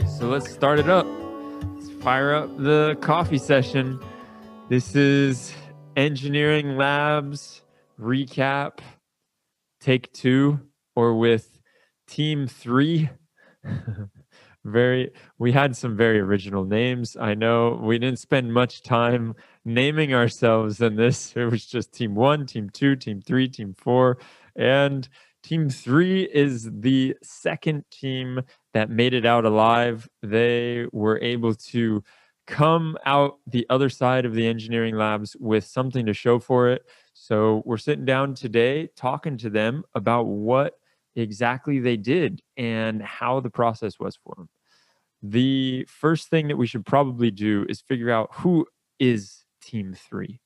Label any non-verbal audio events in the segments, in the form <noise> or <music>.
right, so let's start it up. Let's fire up the coffee session. This is Engineering Labs recap, take two, or with team three. <laughs> very, we had some very original names. I know we didn't spend much time naming ourselves in this. <laughs> It was just team one, team two, team three, team four. And team three is the second team that made it out alive. They were able to come out the other side of the engineering labs with something to show for it. So we're sitting down today talking to them about what exactly they did and how the process was for them. The first thing that we should probably do is figure out who is team 3.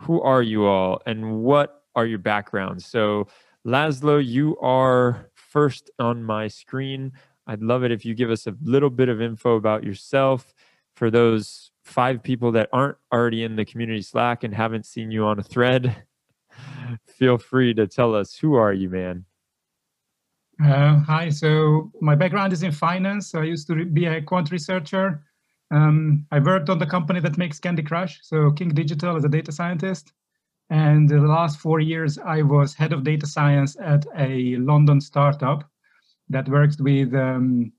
Who are you all and what are your backgrounds? So Laszlo, you are first on my screen. I'd love it if you give us a little bit of info about yourself for those five people that aren't already in the community Slack and haven't seen you on a thread. <laughs> Feel free to tell us who are you, man? Uh, hi, so my background is in finance. I used to be a quant researcher. Um, I worked on the company that makes Candy Crush, so King Digital as a data scientist. And the last four years, I was head of data science at a London startup that works with um,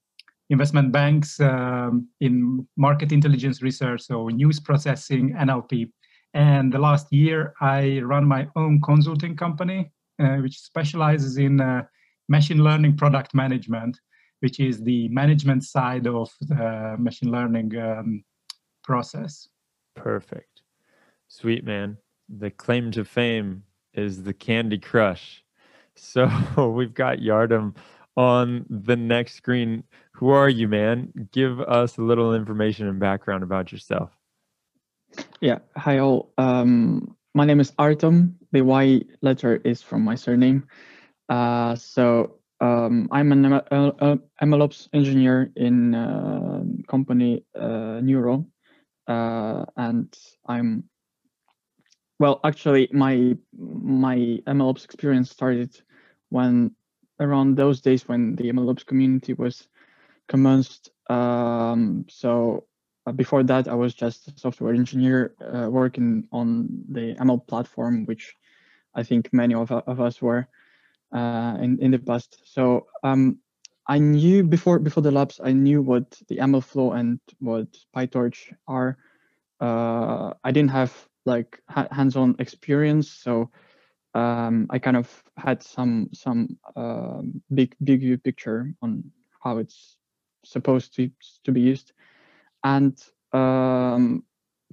investment banks um, in market intelligence research, so news processing, NLP. And the last year, I run my own consulting company, uh, which specializes in uh, machine learning product management, which is the management side of the machine learning um, process. Perfect. Sweet, man. The claim to fame is the Candy Crush. So <laughs> we've got Yardem on the next screen. Who are you, man? Give us a little information and background about yourself. Yeah, hi all. Um, my name is Artem. The Y letter is from my surname. Uh, so um, I'm an MLOps engineer in uh, company uh, Neuro, uh, and I'm well. Actually, my my MLOps experience started when around those days when the MLOps community was commenced. Um, so uh, before that, I was just a software engineer uh, working on the ML platform, which I think many of, of us were uh, in in the past. So um, I knew before before the labs, I knew what the ML flow and what PyTorch are. Uh, I didn't have like ha hands-on experience, so um, I kind of had some some uh, big big view picture on how it's supposed to to be used, and um,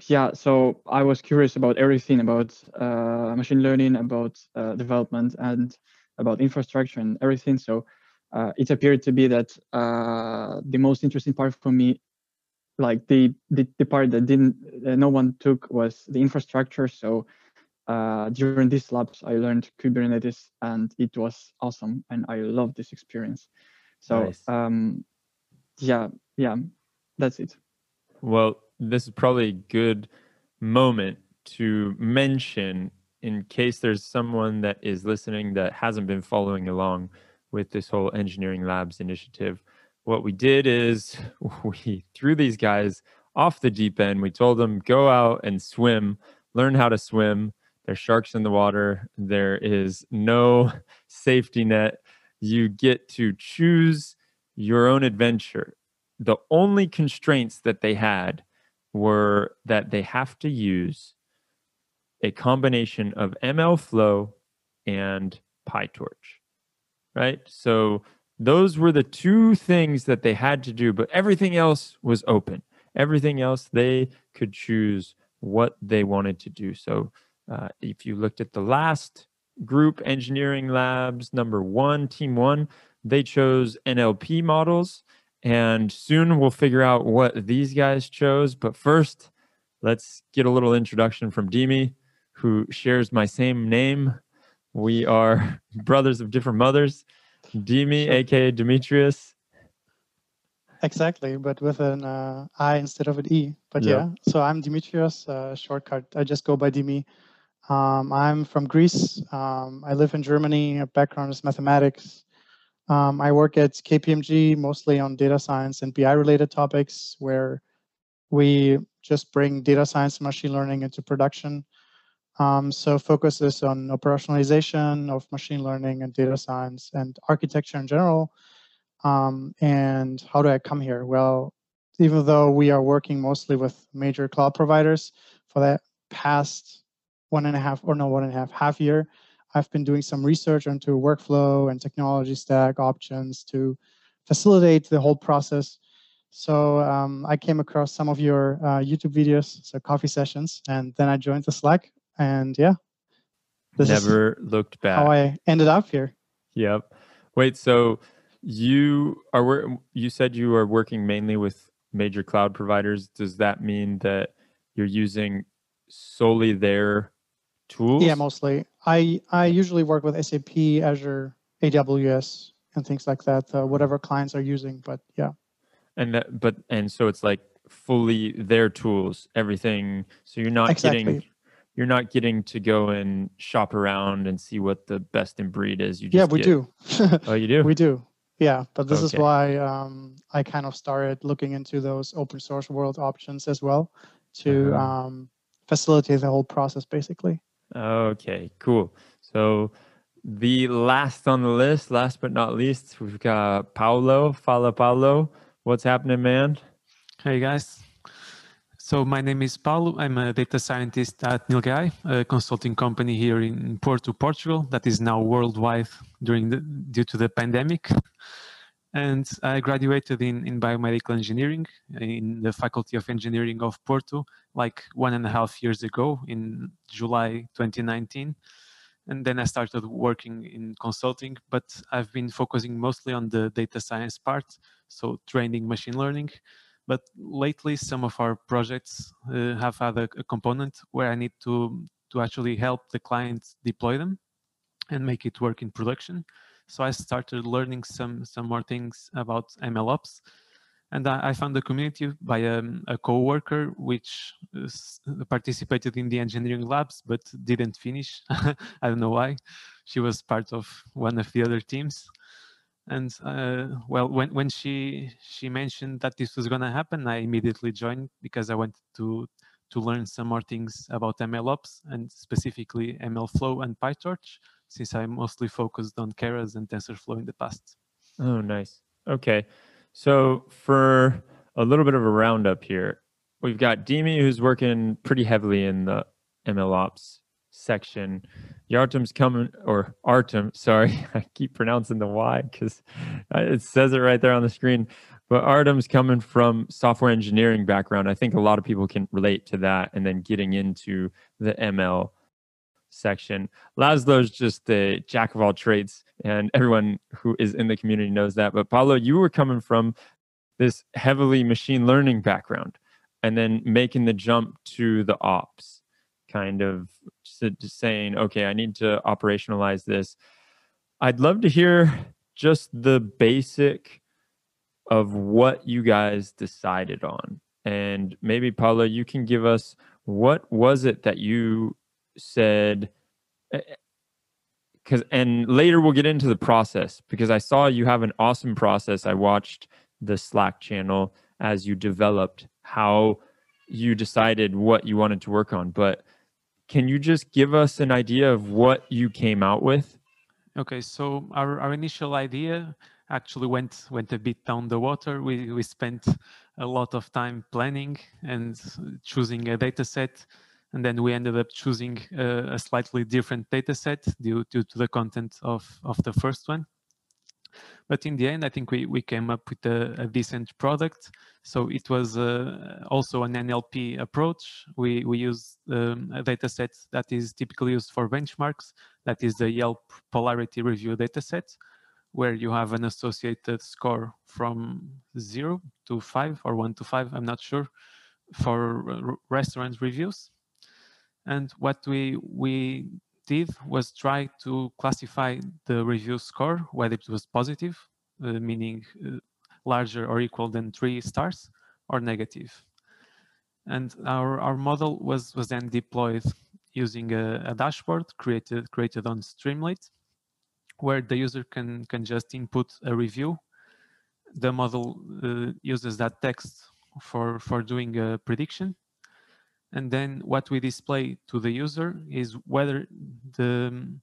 yeah, so I was curious about everything about uh, machine learning, about uh, development, and about infrastructure and everything. So uh, it appeared to be that uh, the most interesting part for me, like the the, the part that didn't no one took was the infrastructure. So uh, during these labs, I learned Kubernetes and it was awesome. And I love this experience. So nice. um, yeah, yeah, that's it. Well, this is probably a good moment to mention in case there's someone that is listening that hasn't been following along with this whole engineering labs initiative. What we did is <laughs> we threw these guys off the deep end. We told them, go out and swim, learn how to swim, there's sharks in the water. There is no <laughs> safety net. You get to choose your own adventure. The only constraints that they had were that they have to use a combination of MLflow and PyTorch, right? So those were the two things that they had to do, but everything else was open. Everything else they could choose what they wanted to do. So uh, if you looked at the last group, Engineering Labs number one, Team One, they chose NLP models. And soon we'll figure out what these guys chose. But first, let's get a little introduction from Dimi, who shares my same name. We are <laughs> brothers of different mothers. Dimi, aka Demetrius. Exactly, but with an uh, I instead of an E. But yeah, yeah so I'm Demetrius, uh, shortcut. I just go by Dimi. Um, I'm from Greece. Um, I live in Germany. My background is mathematics. Um, I work at KPMG mostly on data science and BI related topics where we just bring data science and machine learning into production. Um, so focuses on operationalization of machine learning and data science and architecture in general. Um, and how do I come here? Well, even though we are working mostly with major cloud providers for the past one and a half or no one and a half half year, I've been doing some research into workflow and technology stack options to facilitate the whole process. So um, I came across some of your uh, YouTube videos, so coffee sessions, and then I joined the Slack, and yeah, this never looked back. How I ended up here. Yep. Wait, so you are you said you are working mainly with major cloud providers. Does that mean that you're using solely their tools? Yeah, mostly. I I usually work with SAP, Azure, AWS, and things like that. Uh, whatever clients are using, but yeah. And that, but and so it's like fully their tools, everything. So you're not exactly. getting you're not getting to go and shop around and see what the best in breed is. You yeah, we get, do. oh, you do. <laughs> We do. Yeah, but this okay. is why um, I kind of started looking into those open source world options as well to uh-huh. um, facilitate the whole process, basically. Okay, cool. So the last on the list, last but not least, we've got Paulo. Fala Paulo. What's happening, man? Hey guys. So my name is Paulo. I'm a data scientist at NILG.AI, a consulting company here in Porto, Portugal, that is now worldwide during the, due to the pandemic. And I graduated in, in biomedical engineering in the Faculty of Engineering of Porto, like one and a half years ago in July 2019. And then I started working in consulting, but I've been focusing mostly on the data science part, so training machine learning but lately, some of our projects uh, have had a, a, component where I need to to actually help the client deploy them and make it work in production. So I started learning some some more things about MLOps, and I, I found a community by um, a co-worker which participated in the engineering labs but didn't finish. <laughs> I don't know why. She was part of one of the other teams and uh, well when, when she she mentioned that this was going to happen i immediately joined because i wanted to to learn some more things about mlops and specifically mlflow and pytorch since i mostly focused on keras and tensorflow in the past oh nice okay so for a little bit of a roundup here we've got Dimi who's working pretty heavily in the mlops section. Yartum's coming, or Artem, sorry, <laughs> I keep pronouncing the Y because it says it right there on the screen. But Artem's coming from software engineering background. I think a lot of people can relate to that and then getting into the ML section. Laszlo's just the jack of all trades, and everyone who is in the community knows that. But Paulo, you were coming from this heavily machine learning background and then making the jump to the ops kind of saying, okay, I need to operationalize this. I'd love to hear just the basic of what you guys decided on. And maybe Paula, you can give us what was it that you said because and later we'll get into the process because I saw you have an awesome process. I watched the Slack channel as you developed how you decided what you wanted to work on. But can you just give us an idea of what you came out with? Okay, so our, our initial idea actually went went a bit down the water. We we spent a lot of time planning and choosing a data set, and then we ended up choosing a, a slightly different data set due, due to the content of, of the first one. But in the end, I think we, we came up with a, a decent product. So it was uh, also an NLP approach. We, we use um, a data set that is typically used for benchmarks. That is the Yelp Polarity Review data set, where you have an associated score from zero to five or one to five, I'm not sure, for restaurant reviews. And what we we did was try to classify the review score, whether it was positive, uh, meaning uh, larger or equal than three stars, or negative. And our, our model was, was then deployed using a, a dashboard created, created on Streamlit, where the user can can just input a review. The model uh, uses that text for for doing a prediction, and then what we display to the user is whether the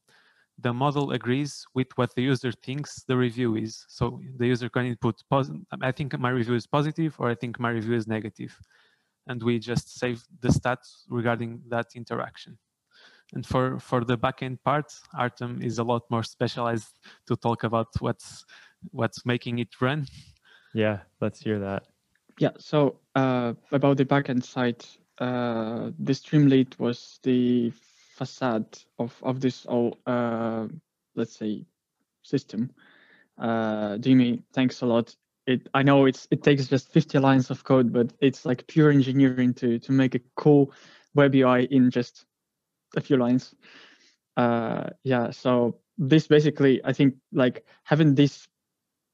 the model agrees with what the user thinks the review is. So the user can input, I think my review is positive, or I think my review is negative. And we just save the stats regarding that interaction. And for, for the backend part, Artem is a lot more specialized to talk about what's what's making it run. Yeah, let's hear that. Yeah, so uh, about the backend side, uh, the Streamlit was the facade of, of this whole, uh, let's say, system. Uh, Dimi, thanks a lot. It, I know it's it takes just 50 lines of code, but it's like pure engineering to to make a cool web UI in just a few lines. Uh, yeah, so this basically, I think, like having this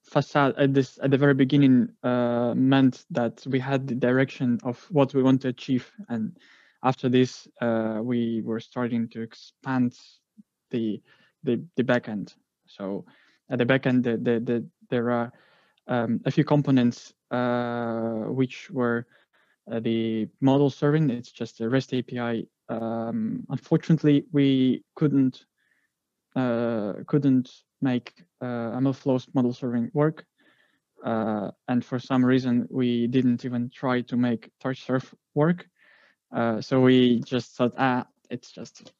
facade at this at the very beginning uh, meant that we had the direction of what we want to achieve, and after this, uh, we were starting to expand the the the backend. So at the backend, the, the, the, there are um, a few components uh, which were uh, the model serving. It's just a REST API um, unfortunately, we couldn't uh, couldn't make uh, MLflow's model serving work. Uh, and for some reason, we didn't even try to make TorchServe work. Uh, so we just thought, ah, it's just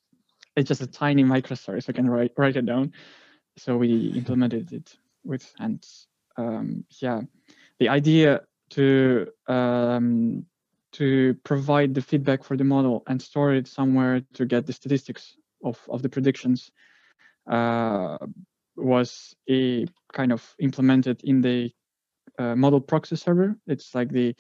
it's just a tiny microservice. I can write write it down. So we implemented it with and um, yeah, the idea to um, to provide the feedback for the model and store it somewhere to get the statistics of, of the predictions uh, was a kind of implemented in the uh, model proxy server. It's like the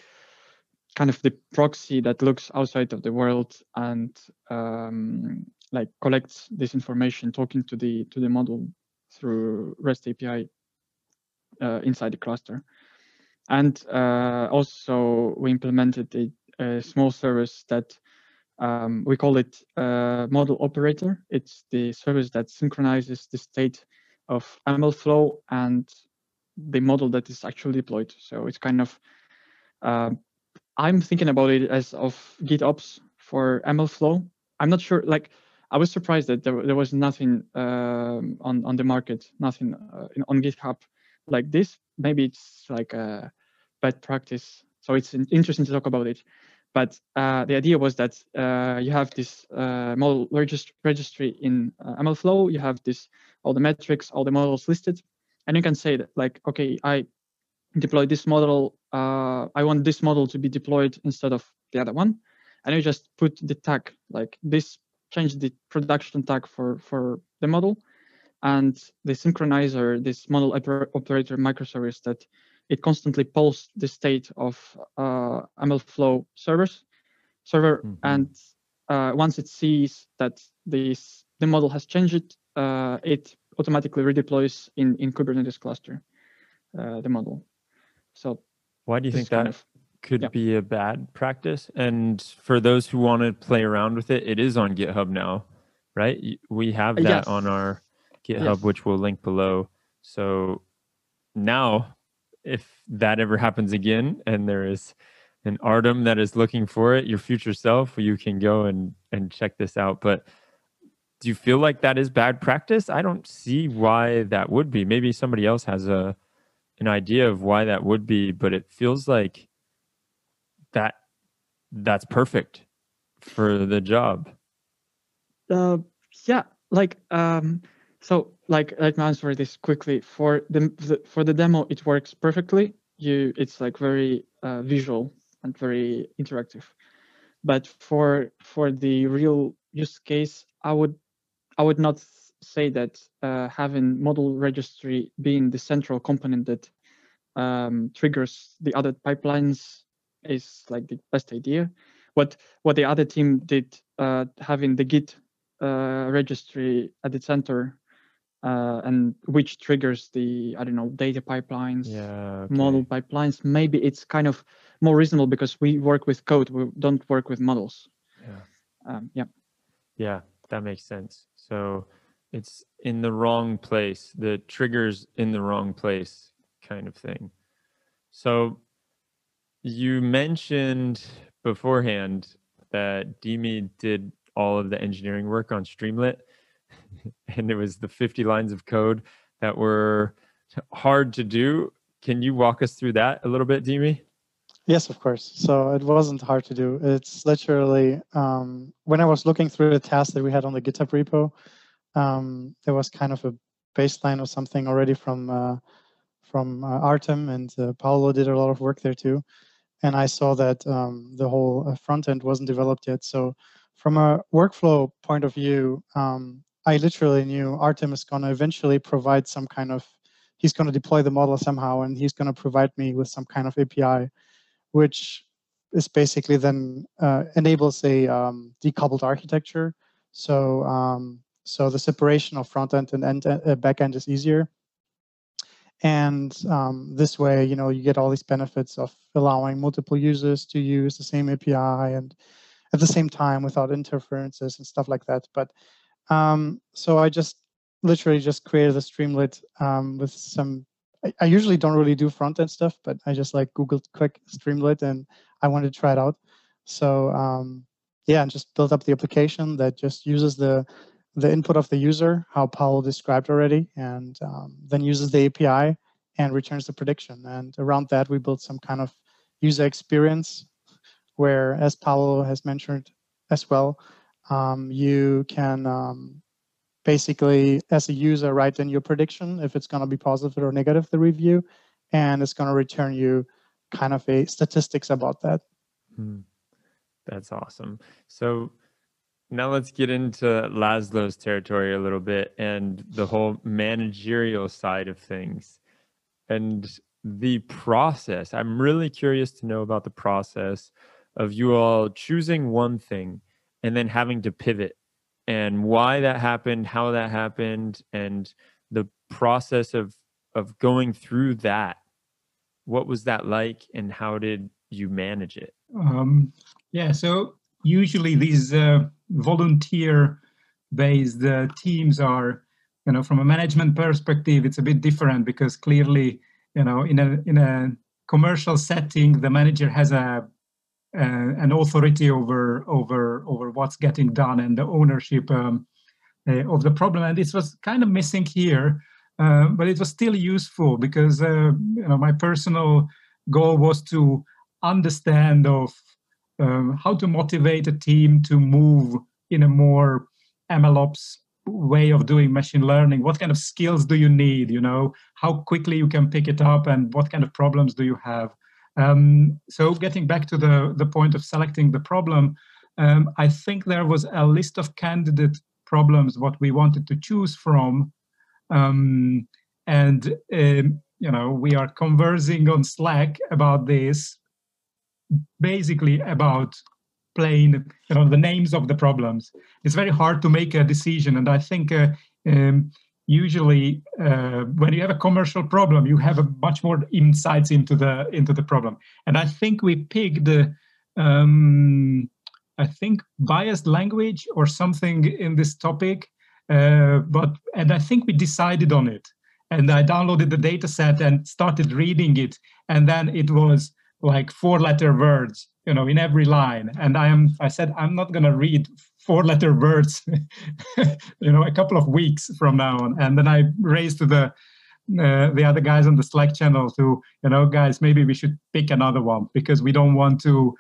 kind of the proxy that looks outside of the world and um, like collects this information talking to the to the model through REST API uh, inside the cluster. And uh, also we implemented a a small service that um, we call it a model operator. It's the service that synchronizes the state of MLflow and the model that is actually deployed. So it's kind of, uh, I'm thinking about it as of GitOps for MLflow. I'm not sure, like, I was surprised that there, there was nothing um, on, on the market, nothing uh, in, on GitHub like this. Maybe it's like a bad practice. So it's interesting to talk about it. But uh, the idea was that uh, you have this uh, model regist registry in uh, MLflow, you have this all the metrics, all the models listed, and you can say that like, okay, I deploy this model, uh, I want this model to be deployed instead of the other one, and you just put the tag like this, change the production tag for for the model, and the synchronizer, this model operator microservice that it constantly polls the state of uh, MLflow servers server, mm-hmm. and uh, once it sees that this the model has changed, uh, it automatically redeploys in in Kubernetes cluster uh, the model. So why do you think that of, could yeah. be a bad practice? And for those who want to play around with it, it is on GitHub now, right? We have that yes. on our GitHub, yes. which we'll link below. So now if that ever happens again and there is an Artem that is looking for it, your future self, you can go and and check this out. But do you feel like that is bad practice? I don't see why that would be. Maybe somebody else has a an idea of why that would be, but it feels like that that's perfect for the job. Uh, yeah, like um, so like let me answer this quickly. For the, the for the demo, it works perfectly. You it's like very uh, visual and very interactive. But for for the real use case, I would I would not say that uh, having model registry being the central component that um, triggers the other pipelines is like the best idea. What what the other team did, uh, having the Git uh, registry at the center uh, and which triggers the I don't know data pipelines, yeah, okay. model pipelines. Maybe it's kind of more reasonable because we work with code, we don't work with models. Yeah. Um, yeah. Yeah, that makes sense. So it's in the wrong place. The trigger's in the wrong place, kind of thing. So you mentioned beforehand that Dimi did all of the engineering work on Streamlit, <laughs> and it was the 50 lines of code that were hard to do. Can you walk us through that a little bit, Dimi? Yes, of course. So it wasn't hard to do. It's literally um, when I was looking through the tasks that we had on the GitHub repo, um, there was kind of a baseline or something already from uh, from uh, Artem and uh, Paolo did a lot of work there too. And I saw that um, the whole uh, front end wasn't developed yet. So from a workflow point of view, um, I literally knew Artem is going to eventually provide some kind of, he's going to deploy the model somehow, and he's going to provide me with some kind of API, which is basically then uh, enables a um, decoupled architecture. So um, so the separation of front end and end, uh, back end is easier. And um, this way, you know, you get all these benefits of allowing multiple users to use the same API and at the same time without interferences and stuff like that. But um, so I just literally just created a Streamlit um, with some. I, I, usually don't really do front end stuff, but I just like Googled quick Streamlit and I wanted to try it out. So um, yeah, and just built up the application that just uses the the input of the user, how Paul described already, and um, then uses the API and returns the prediction. And around that, we built some kind of user experience where, as Paolo has mentioned as well, um, you can um, basically, as a user, write in your prediction if it's going to be positive or negative, the review, and it's going to return you kind of a statistics about that. Hmm. That's awesome. So now let's get into Laszlo's territory a little bit and the whole managerial side of things and the process. I'm really curious to know about the process of you all choosing one thing and then having to pivot and why that happened, how that happened, and the process of of going through that. What was that like, and how did you manage it? Um, yeah, so usually these uh, volunteer-based uh, teams are, you know, from a management perspective, it's a bit different because clearly, you know, in a in a commercial setting, the manager has a an authority over over over what's getting done and the ownership um, uh, of the problem. And this was kind of missing here, uh, but it was still useful because uh, you know my personal goal was to understand of um, how to motivate a team to move in a more MLOps way of doing machine learning. What kind of skills do you need? You know, how quickly you can pick it up, and what kind of problems do you have? Um, so getting back to the, the point of selecting the problem, um, I think there was a list of candidate problems what we wanted to choose from. Um, and, um, you know, we are conversing on Slack about this, basically about plain, you know, the names of the problems. It's very hard to make a decision. And I think uh, um, usually uh, when you have a commercial problem you have a much more insights into the into the problem. And i think we picked the um, i think biased language or something in this topic uh, but and i think we decided on it. And i downloaded the data set and started reading it. And then it was like four letter words you know in every line. And i am i said i'm not going to read four letter words <laughs> you know a couple of weeks from now on and then i raised to the uh, the other guys on the slack channel to you know guys maybe we should pick another one because we don't want to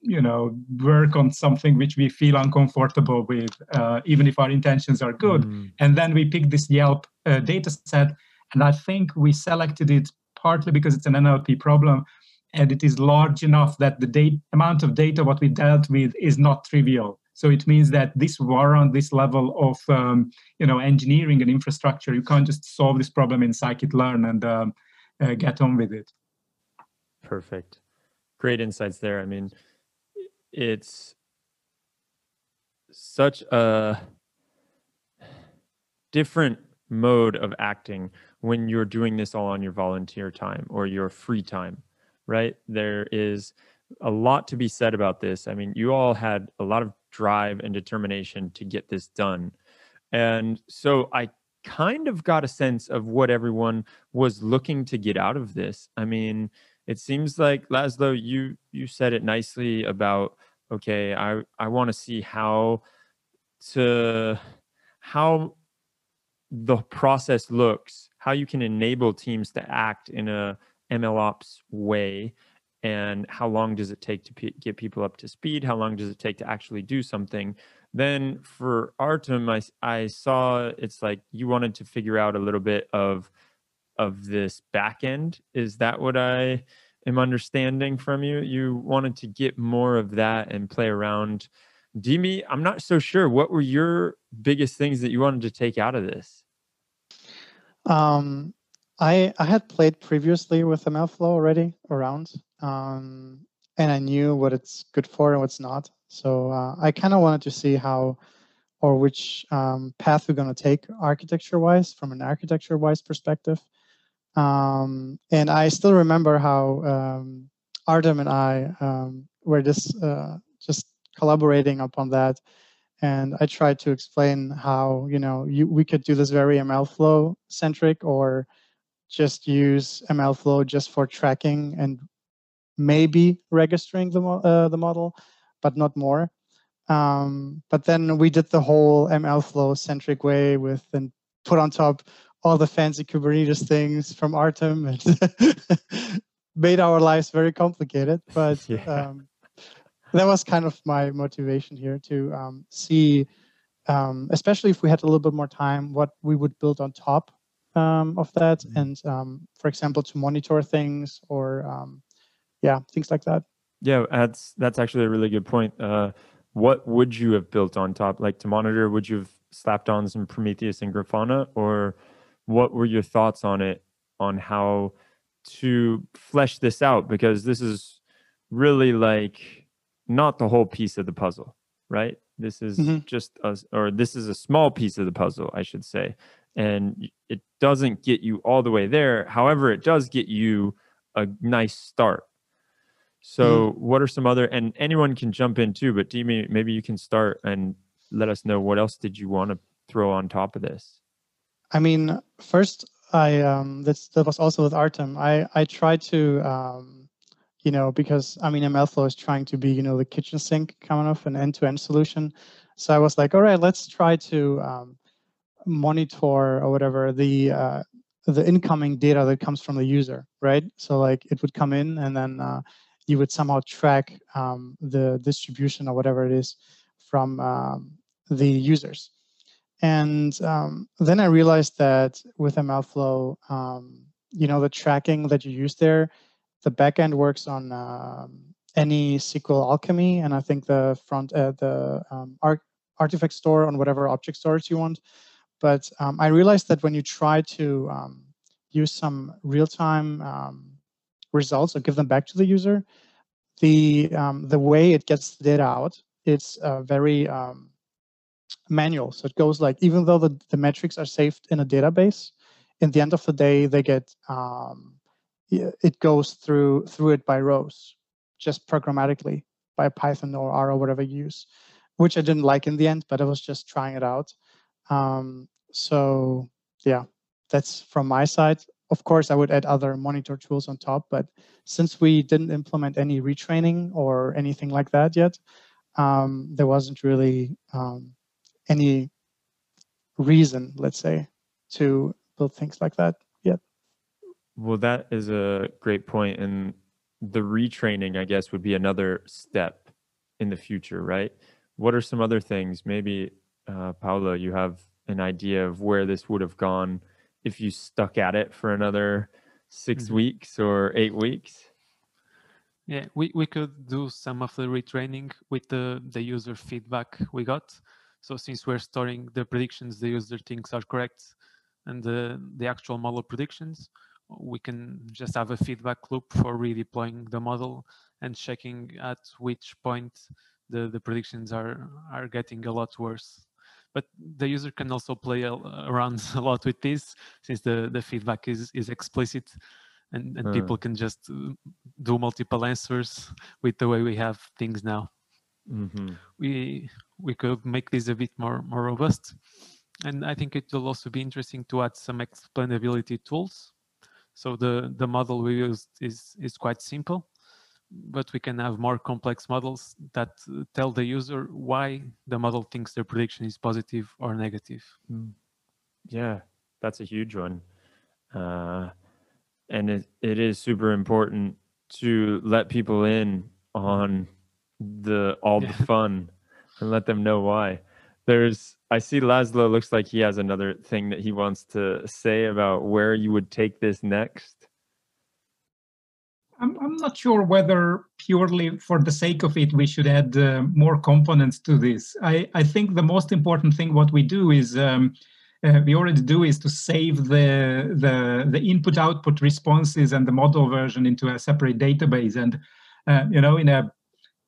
you know work on something which we feel uncomfortable with uh, even if our intentions are good mm. and then we picked this yelp uh, data set and i think we selected it partly because it's an nlp problem and it is large enough that the date, amount of data what we dealt with is not trivial. So it means that this warrant this level of um, you know engineering and infrastructure. You can't just solve this problem in scikit-learn and um, uh, get on with it. Perfect, great insights there. I mean, it's such a different mode of acting when you're doing this all on your volunteer time or your free time right? There is a lot to be said about this. I mean, you all had a lot of drive and determination to get this done. And so I kind of got a sense of what everyone was looking to get out of this. I mean, it seems like Laszlo, you you said it nicely about okay, I I want to see how to how the process looks, how you can enable teams to act in a MLOps way, and how long does it take to p- get people up to speed? How long does it take to actually do something? Then for Artem, I, I saw it's like you wanted to figure out a little bit of of this back end. Is that what I am understanding from you? You wanted to get more of that and play around. Dimi, I'm not so sure. What were your biggest things that you wanted to take out of this? Um, I I had played previously with MLflow already around, um, and I knew what it's good for and what's not. So uh, I kind of wanted to see how or which um, path we're going to take architecture-wise from an architecture-wise perspective. Um, and I still remember how um, Artem and I um, were just uh, just collaborating upon that. And I tried to explain how you know you, we could do this very MLflow centric or just use MLflow just for tracking and maybe registering the, uh, the model, but not more. Um, but then we did the whole MLflow centric way with and put on top all the fancy Kubernetes things from Artem and <laughs> made our lives very complicated. But <laughs> yeah. um, that was kind of my motivation here to um, see, um, especially if we had a little bit more time, what we would build on top um, of that, mm-hmm. and um, for example, to monitor things or um, yeah, things like that. Yeah, that's that's actually a really good point. Uh, what would you have built on top? Like to monitor, would you have slapped on some Prometheus and Grafana, or what were your thoughts on it? On how to flesh this out? Because this is really like not the whole piece of the puzzle, right? This is mm-hmm. just a, or this is a small piece of the puzzle, I should say, and it doesn't get you all the way there. However, it does get you a nice start so, mm-hmm. what are some other, and anyone can jump in too, but Dimi, maybe you can start and let us know what else did you want to throw on top of this? I mean, first, I um, that was also with Artem. I I tried to um, you know because I mean MLflow is trying to be you know the kitchen sink kind of an end-to-end solution. So I was like, all right, let's try to um, monitor or whatever the uh, the incoming data that comes from the user, right? So like it would come in and then uh, you would somehow track um, the distribution or whatever it is from um, the users. And um, then I realized that with MLflow, um, you know, the tracking that you use there, the backend works on um, any SQL Alchemy, and I think the front, uh, the um, art, artifact store on whatever object stores you want. But I realized that when you try to use some real-time results or give them back to the user, the um, the way it gets the data out, it's uh, very um, manual. So it goes like even though the, the metrics are saved in a database, in the end of the day they get um, it goes through through it by rows, just programmatically by Python or R or whatever you use, which I didn't like in the end, but I was just trying it out. Um, so yeah, that's from my side of course, I would add other monitor tools on top, but since we didn't implement any retraining or anything like that yet, um, there wasn't really um, any reason, let's say, to build things like that yet. Well, that is a great point, and the retraining, I guess, would be another step in the future, right? What are some other things? Maybe, uh, you have an idea of where this would have gone if you stuck at it for another 6 mm-hmm. weeks or eight weeks? Yeah, we, we could do some of the retraining with the, the user feedback we got. So since we're storing the predictions the user thinks are correct and the, the actual model predictions, we can just have a feedback loop for redeploying the model and checking at which point the, the predictions are, are getting a lot worse but the user can also play around <laughs> a lot with this since the, the feedback is, is explicit and, and uh. people can just uh, do multiple answers with the way we have things now. Mm-hmm. We we could make this a bit more more robust and I think it will also be interesting to add some explainability tools. So the, the model we used is, is quite simple, but we can have more complex models that tell the user why the model thinks their prediction is positive or negative. Mm. Yeah, that's a huge one. Uh, and it, it is super important to let people in on the all the <laughs> fun and let them know why. There's I see Laszlo looks like he has another thing that he wants to say about where you would take this next. I'm, I'm not sure whether purely for the sake of it we should add uh, more components to this. I, I think the most important thing what we do is um, uh, we already do is to save the, the the input output responses and the model version into a separate database and uh, you know in a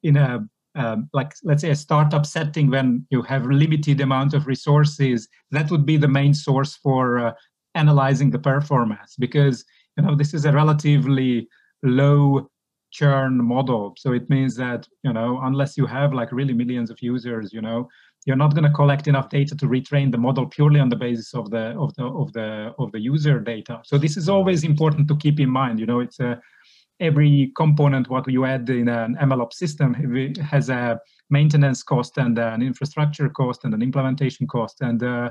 in a um, like let's say a startup setting when you have limited amount of resources that would be the main source for uh, analyzing the performance because you know this is a relatively low churn model. So it means that you know unless you have like really millions of users you know you're not going to collect enough data to retrain the model purely on the basis of the of the of the of the user data. So this is always important to keep in mind you know it's a every component what you add in an MLOps system has a maintenance cost and an infrastructure cost and an implementation cost and uh,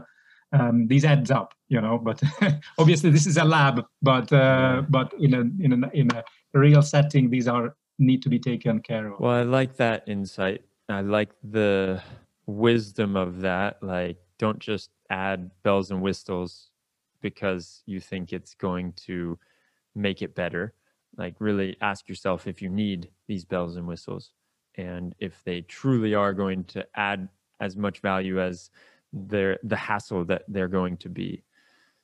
um, these adds up you know but <laughs> obviously this is a lab but uh, but in a in a in a real setting these are need to be taken care of. Well i like that insight. I like the wisdom of that. Like don't just add bells and whistles because you think it's going to make it better. Like really ask yourself if you need these bells and whistles and if they truly are going to add as much value as their the hassle that they're going to be.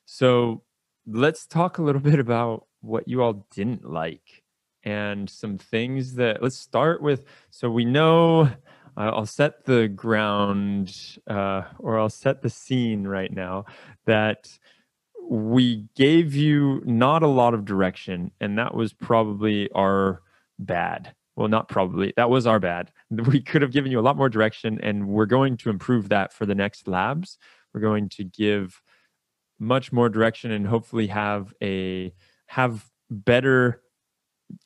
So let's talk a little <laughs> bit about what you all didn't like and some things that let's start with so we know I'll set the ground uh, or I'll set the scene right now that we gave you not a lot of direction, and that was probably our bad. Well, not probably, that was our bad. <laughs> We could have given you a lot more direction, and we're going to improve that for the next labs. We're going to give much more direction and hopefully have a have better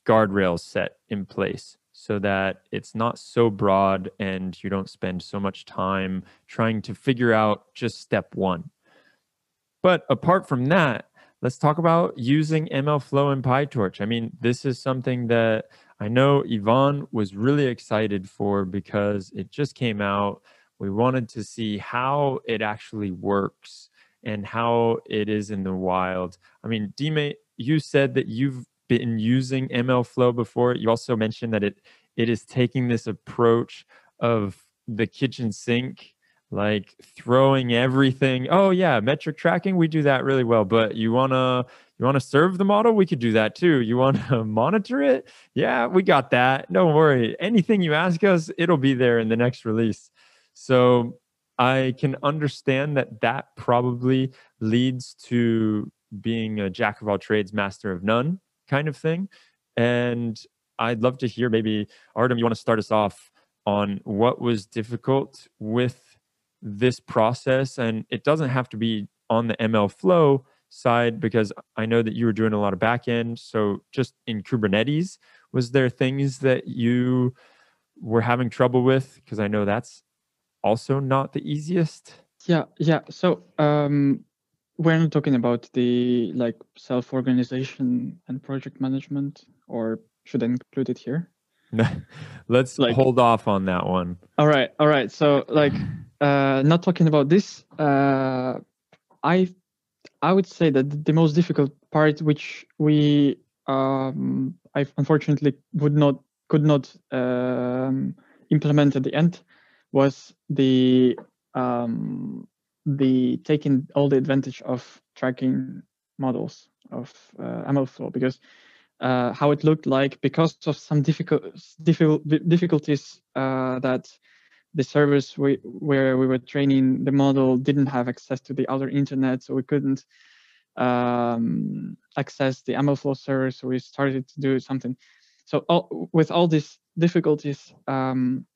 guardrails set in place so that it's not so broad and you don't spend so much time trying to figure out just step one but apart from that, let's talk about using MLflow and PyTorch. I mean, this is something that I know Ivan was really excited for because it just came out. We wanted to see how it actually works and how it is in the wild. I mean, Dime, you said that you've been using MLflow before. You also mentioned that it it is taking this approach of the kitchen sink like throwing everything. Oh yeah metric tracking we do that really well but you want to you want to serve the model? We could do that too. You want to <laughs> monitor it? Yeah we got that. Don't worry. Anything you ask us it'll be there in the next release. So i can understand that that probably leads to being a jack of all trades master of none kind of thing and i'd love to hear maybe artem you want to start us off on what was difficult with this process and it doesn't have to be on the ML flow side because I know that you were doing a lot of backend. So just in Kubernetes, was there things that you were having trouble with? Because I know that's also not the easiest. Yeah, yeah. So um, we're not talking about the like self-organization and project management, or should I include it here? <laughs> Let's like, hold off on that one. All right, all right. So like uh, not talking about this, uh, I I would say that the most difficult part, which we um, I unfortunately would not could not um, implement at the end, was the um, the taking all the advantage of tracking models of uh, MLflow because uh, how it looked like because of some difficult, difficult difficulties uh, that the servers we, where we were training the model didn't have access to the other internet, so we couldn't um, access the MLflow server. So we started to do something. So all, with all these difficulties, um,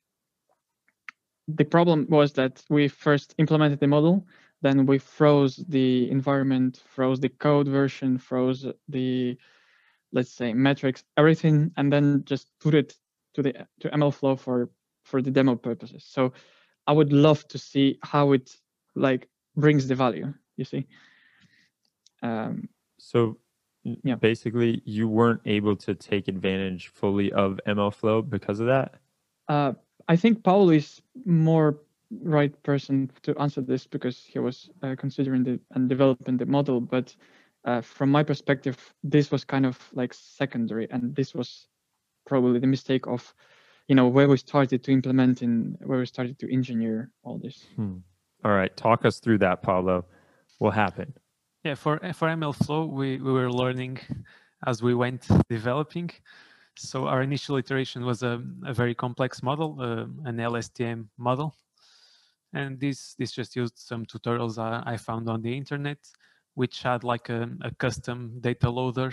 the problem was that we first implemented the model, then we froze the environment, froze the code version, froze the, let's say, metrics, everything, and then just put it to the to MLflow for for the demo purposes. So I would love to see how it like brings the value. You see. Um, so yeah. basically, you weren't able to take advantage fully of MLflow because of that. Uh, I think Paul is more right person to answer this because he was uh, considering the and developing the model. But uh, from my perspective, this was kind of like secondary, and this was probably the mistake of, you know, where we started to implement in where we started to engineer all this. Hmm. All right, talk us through that, Paulo. What happened? Yeah, for for MLflow, we we were learning as we went developing. So our initial iteration was a, a very complex model, uh, an LSTM model, and this this just used some tutorials I, I found on the internet, which had like a, a custom data loader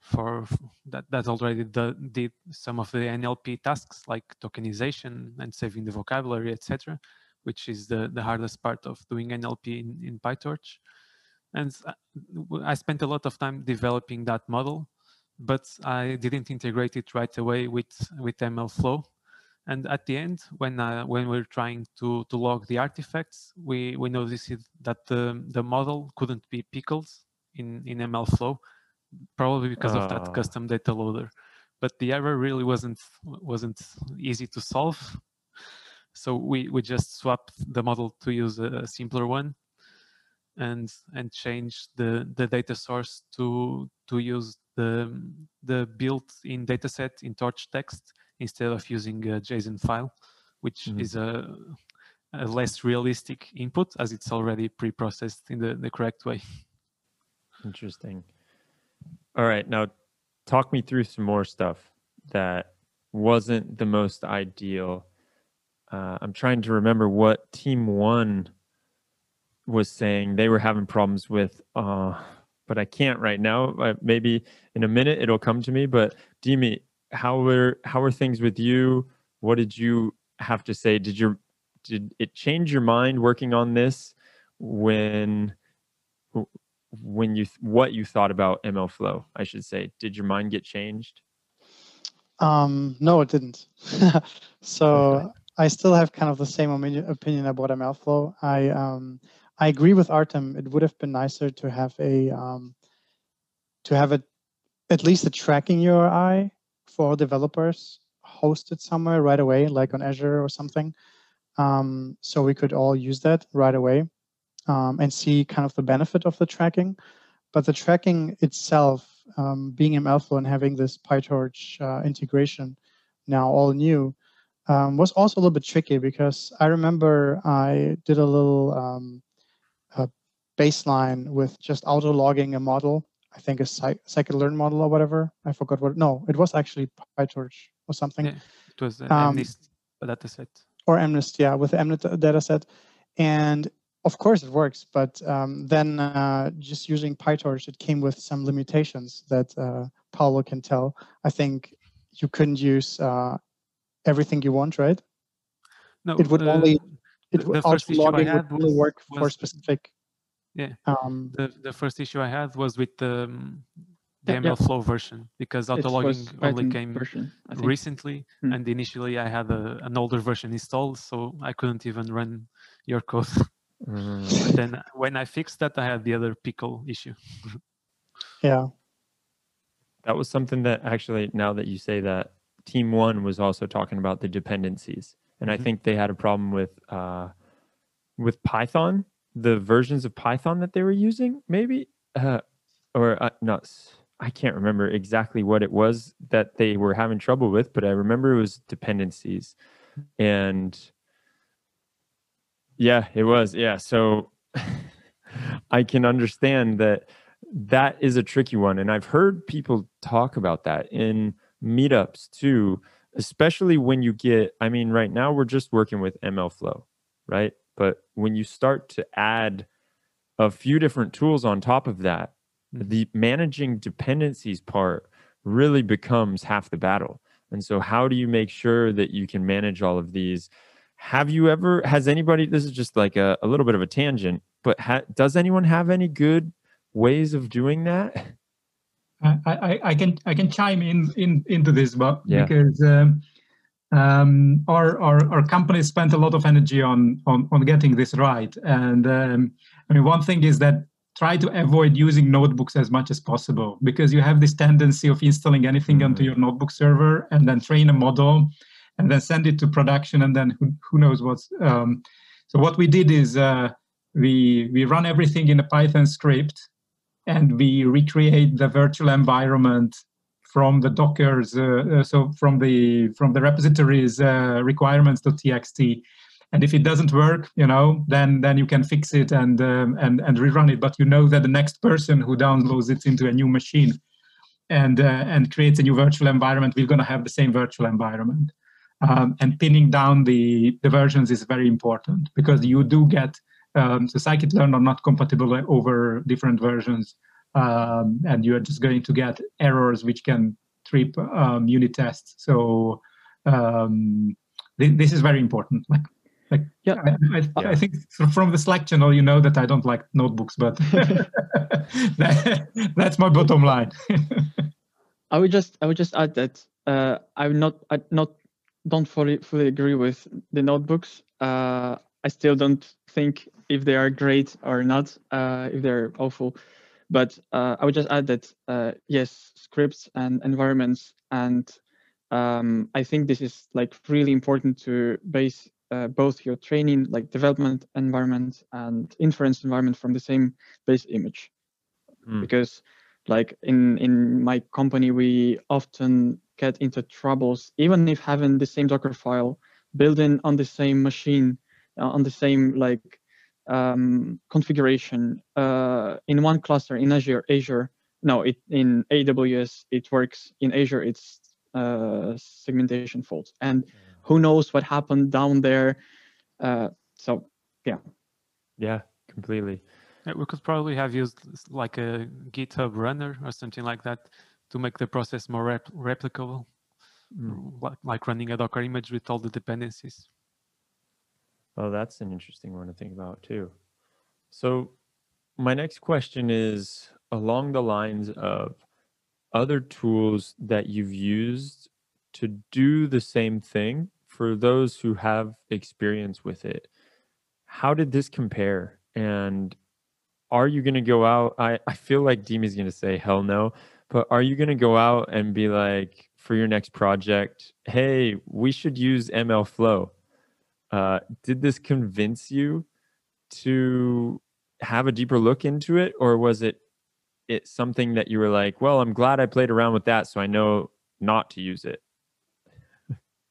for that that already the, did some of the NLP tasks like tokenization and saving the vocabulary, etc which is the, the hardest part of doing NLP in, in PyTorch. And I spent a lot of time developing that model, but I didn't integrate it right away with, with MLflow. And at the end, when uh, when we're trying to, to log the artifacts, we, we noticed that the, the model couldn't be pickled in, in MLflow, probably because uh. of that ah. custom data loader. But the error really wasn't wasn't easy to solve so we, we just swapped the model to use a, a simpler one and and change the, the data source to to use the the built-in dataset in torch text instead of using a JSON file, which mm. is a, a, less realistic input as it's already pre-processed in the, the correct way. Interesting. All right, now talk me through some more stuff that wasn't the most ideal uh, I'm trying to remember what Team One was saying. They were having problems with, uh, but I can't right now. Uh, maybe in a minute it'll come to me. But Dimi, how were how were things with you? What did you have to say? Did your did it change your mind working on this when when you what you thought about MLflow? I should say. Did your mind get changed? Um, no, it didn't. <laughs> so. Okay. I still have kind of the same opinion about MLflow. I um, I agree with Artem. It would have been nicer to have a um, to have a at least a tracking URI for developers hosted somewhere right away, like on Azure or something. Um, so we could all use that right away um, and see kind of the benefit of the tracking. But the tracking itself, um, being MLflow and having this PyTorch uh, integration now all new, um, was also a little bit tricky because I remember I did a little um, baseline with just auto logging a model. I think a scikit-learn model or whatever. I forgot what. No, it was actually PyTorch or something. Yeah, it was the um, MNIST dataset. Or MNIST, yeah, with the MNIST dataset. And of course it works, but um, then uh, just using PyTorch, it came with some limitations that uh, Paulo can tell. I think you couldn't use uh, everything you want, right? No, it would only it would auto logging would only work was, for specific. Yeah. Um, the the first issue I had was with the um, the yeah, MLflow yeah. version because auto logging only came version, recently, hmm. and initially I had a, an older version installed, so I couldn't even run your code. Mm. then when I fixed that, I had the other pickle issue. <laughs> yeah. That was something that actually, now that you say that, team one was also talking about the dependencies, and mm-hmm. I think they had a problem with uh, with Python, the versions of Python that they were using, maybe, uh, or uh, not. I can't remember exactly what it was that they were having trouble with, but I remember it was dependencies, and yeah, it was. Yeah, so <laughs> I can understand that that is a tricky one, and I've heard people talk about that in meetups too, especially when you get, I mean, right now we're just working with MLflow, right? But when you start to add a few different tools on top of that, mm-hmm. the managing dependencies part really becomes half the battle. And so, how do you make sure that you can manage all of these? Have you ever, has anybody, this is just like a, a little bit of a tangent, but ha- does anyone have any good ways of doing that? I, I, I can I can chime in, in into this, but Yeah. because um, um, our, our our company spent a lot of energy on on on getting this right, and um, I mean one thing is that try to avoid using notebooks as much as possible because you have this tendency of installing anything onto Mhm. your notebook server and then train a model and then send it to production and then who, who knows what's um, so what we did is uh, we we run everything in a python script and we recreate the virtual environment from the docker's uh, uh, so from the from the repositories uh, requirements.txt and if it doesn't work you know then then you can fix it and um, and and rerun it. But you know that the next person who downloads it into a new machine and uh, and creates a new virtual environment we're going to have the same virtual environment. Um, and pinning down the the versions is very important because you do get um, so scikit-learn are not compatible over different versions um, and you're just going to get errors which can trip um, unit tests so um, thi- this is very important <laughs> like like Yeah. I, I, Yeah. I think from the slack channel you know that i don't like notebooks but <laughs> <laughs> that, that's my bottom line I would just I would just add that uh, I'm not I not don't fully fully agree with the notebooks. Uh, I still don't think if they are great or not, uh, if they're awful. But uh, I would just add that uh, yes, scripts and environments, and um, I think this is like really important to base uh, both your training, like development environment and inference environment from the same base image Mm. because like in in my company we often get into troubles even if having the same docker file building on the same machine uh, on the same like um, configuration uh, in one cluster in azure azure no it in aws it works in azure it's uh, segmentation fault and who knows what happened down there uh, so Yeah, Yeah, completely. Yeah, we could probably have used like a GitHub runner or something like that to make the process more rep- replicable, Mm. like, like running a Docker image with all the dependencies. Oh, that's an interesting one to think about too. So, my next question is along the lines of other tools that you've used to do the same thing for those who have experience with it. How did this compare? And are you going to go out? I, I feel like Dimi's going to say hell no, but are you going to go out and be like, for your next project, hey, we should use ML Flow? Uh, did this convince you to have a deeper look into it, or was it it something that you were like, well, I'm glad I played around with that, so I know not to use it?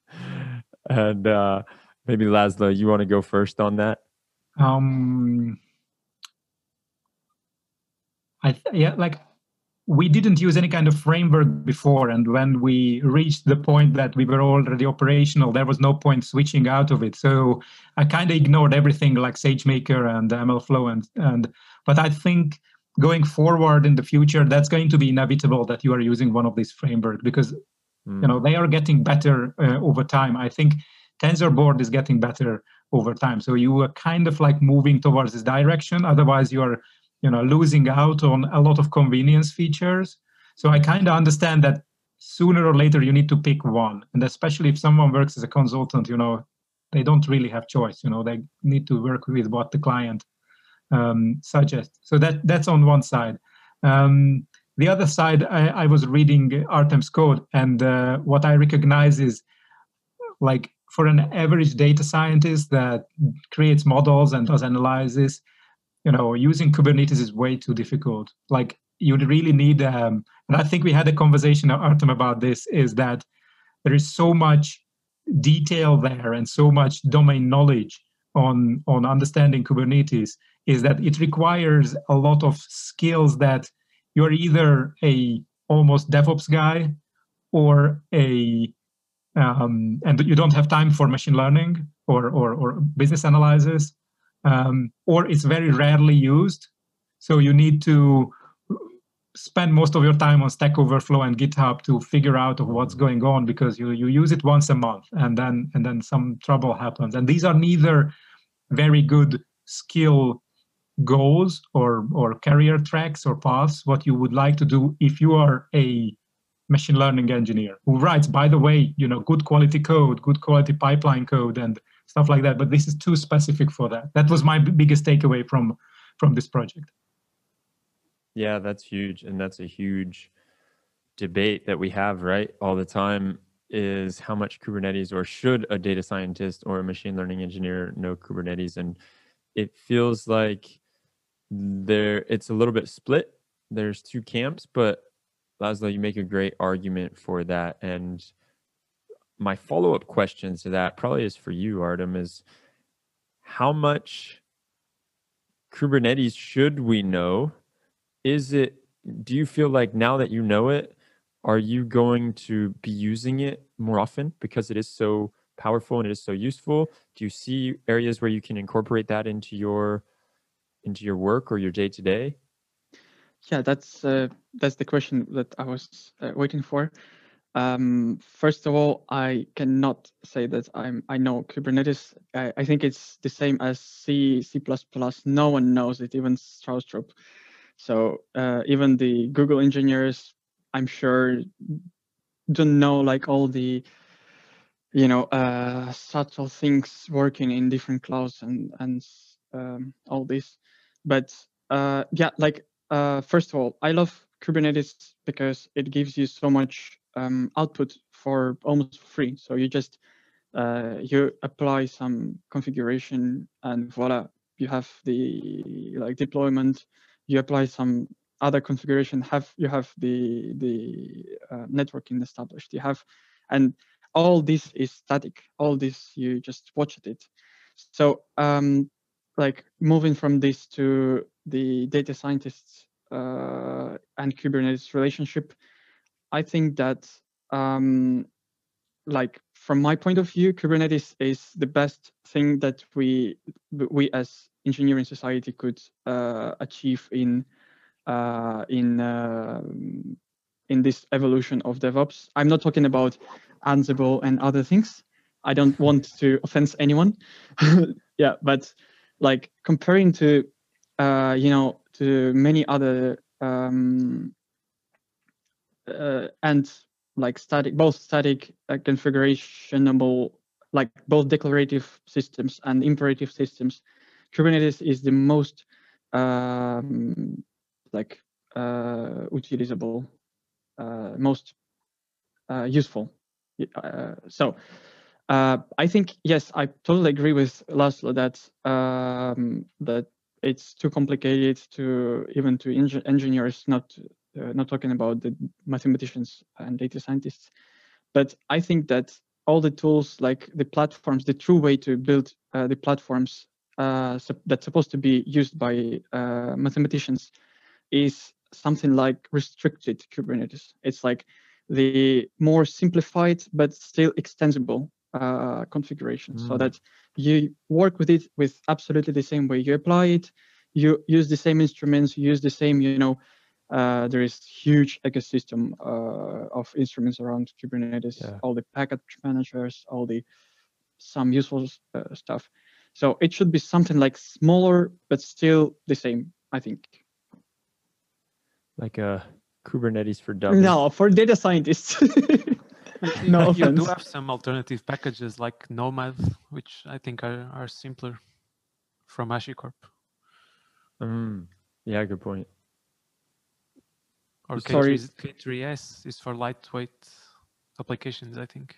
<laughs> and uh, maybe Laszlo, you want to go first on that? um i th- yeah like we didn't use any kind of framework before and when we reached the point that we were already operational there was no point switching out of it. So i kind of ignored everything like sagemaker and mlflow and and but i think going forward in the future that's going to be inevitable that you are using one of these framework because Mm. you know they are getting better uh, over time. I think tensorboard is getting better over time. So you are kind of like moving towards this direction. Otherwise you are you know losing out on a lot of convenience features. So i kind of understand that sooner or later you need to pick one. And especially if someone works as a consultant you know they don't really have choice you know they need to work with what the client um, suggests. So that that's on one side. Um, the other side I, I was reading artem's code and uh, what i recognize is like for an average data scientist that creates models and does analysis you know using kubernetes is way too difficult. Like you would really need um, and i think we had a conversation artem about this is that there is so much detail there and so much domain knowledge on on understanding kubernetes is that it requires a lot of skills that you're either a almost devops guy or a um, and you don't have time for machine learning or or, or business analysis um, or it's very rarely used. So you need to spend most of your time on stack overflow and github to figure out what's going on because you you use it once a month and then and then some trouble happens. And these are neither very good skill goals or or career tracks or paths. What you would like to do if you are a machine learning engineer who writes by the way you know good quality code good quality pipeline code and stuff like that but this is too specific for that. That was my biggest takeaway from from this project. Yeah that's huge and that's a huge debate that we have right all the time is how much kubernetes or should a data scientist or a machine learning engineer know kubernetes? And it feels like there it's a little bit split. There's two camps but Laszlo, you make a great argument for that. And my follow up question to that probably is for you, Artem, is how much Kubernetes should we know? Is it, do you feel like now that you know it, are you going to be using it more often because it is so powerful and it is so useful? Do you see areas where you can incorporate that into your into your work or your day to day? Yeah, that's uh, that's the question that I was uh, waiting for. Um, first of all, I cannot say that I'm I know Kubernetes. I, I think it's the same as C, C++. No one knows it, even Stroustrup. So uh, even the Google engineers, I'm sure, don't know like all the you know uh, subtle things working in different clouds and and um, all this. But uh, yeah, like uh, first of all, I love Kubernetes because it gives you so much um, output for almost free. So you just uh, you apply some configuration and voila, you have the like deployment. You apply some other configuration, have you have the the uh, networking established. You have, and all this is static. All this you just watch it. So um, like moving from this to the data scientists uh, and Kubernetes relationship, I think that um, like from my point of view, Kubernetes is the best thing that we we as engineering society could uh, achieve in uh, in uh, in this evolution of DevOps. I'm not talking about Ansible and other things. I don't want to offend anyone. <laughs> yeah, but like comparing to uh, you know to many other um, uh, and like static both static uh, configurationable like both declarative systems and imperative systems. Kubernetes is the most um, like uh, utilizable uh, most uh, useful. Uh, so uh, I think yes, I totally agree with Laszlo that um, that it's too complicated to even to engineers, not uh, not talking about the mathematicians and data scientists. But I think that all the tools, like the platforms, the true way to build uh, the platforms uh, that's supposed to be used by uh, mathematicians, is something like restricted Kubernetes. It's like the more simplified but still extensible uh, configuration mm. so that you work with it with absolutely the same way you apply it you use the same instruments use the same you know uh, there is huge ecosystem uh, of instruments around kubernetes yeah. all the package managers all the some useful uh, stuff so it should be something like smaller but still the same i think like a kubernetes for dummies no for data scientists <laughs> no you do have some alternative packages like Nomad, which I think are, are simpler from HashiCorp. Mm, yeah, good point. Or K3, K3S is for lightweight applications, I think.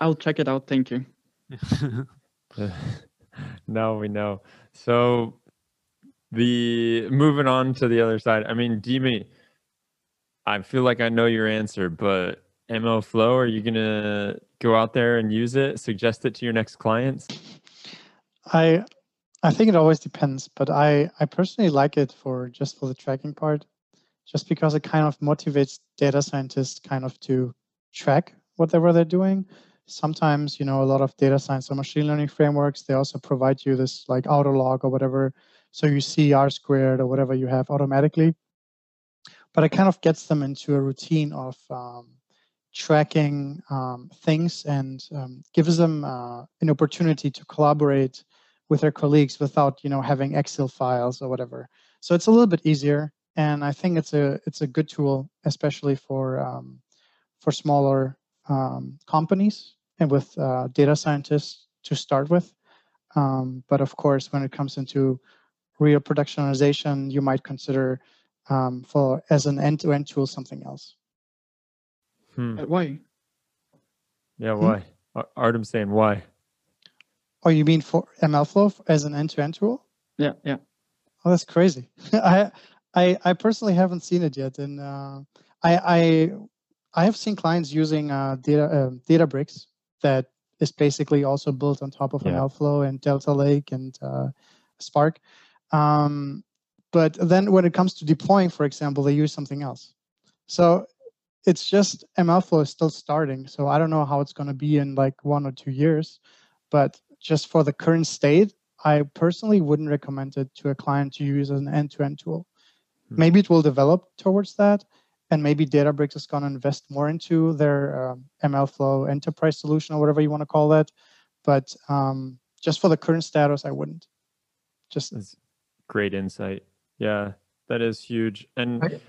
I'll check it out. Thank you. <laughs> <laughs> now we know. So the moving on to the other side. I mean, Dimi, I feel like I know your answer, but MLflow? Are you gonna go out there and use it? Suggest it to your next clients? I I think it always depends, but I I personally like it for just for the tracking part, just because it kind of motivates data scientists kind of to track whatever they're doing. Sometimes you know a lot of data science or machine learning frameworks they also provide you this like auto log or whatever, so you see R squared or whatever you have automatically. But it kind of gets them into a routine of um, tracking um, things and um, gives them uh, an opportunity to collaborate with their colleagues without you know having Excel files or whatever. So it's a little bit easier, and I think it's a it's a good tool, especially for um, for smaller um, companies and with uh, data scientists to start with. Um, but of course, when it comes into real productionization, you might consider um, for as an end-to-end tool something else. Hmm. Why? Yeah, why? Hmm? Artem saying why? Oh, you mean for MLflow as an end-to-end tool? Yeah, yeah. Oh, that's crazy. <laughs> I, I, I personally haven't seen it yet, and uh, I, I, I have seen clients using uh, data uh, Databricks that is basically also built on top of yeah. MLflow and Delta Lake and uh, Spark. Um, but then when it comes to deploying, for example, they use something else. So it's just MLflow is still starting. So I don't know how it's going to be in like one or two years. But just for the current state, I personally wouldn't recommend it to a client to use as an end-to-end tool. Mm-hmm. Maybe it will develop towards that, and maybe Databricks is going to invest more into their um, MLflow enterprise solution or whatever you want to call that. But um, just for the current status, I wouldn't. Just That's great insight. Yeah, that is huge. And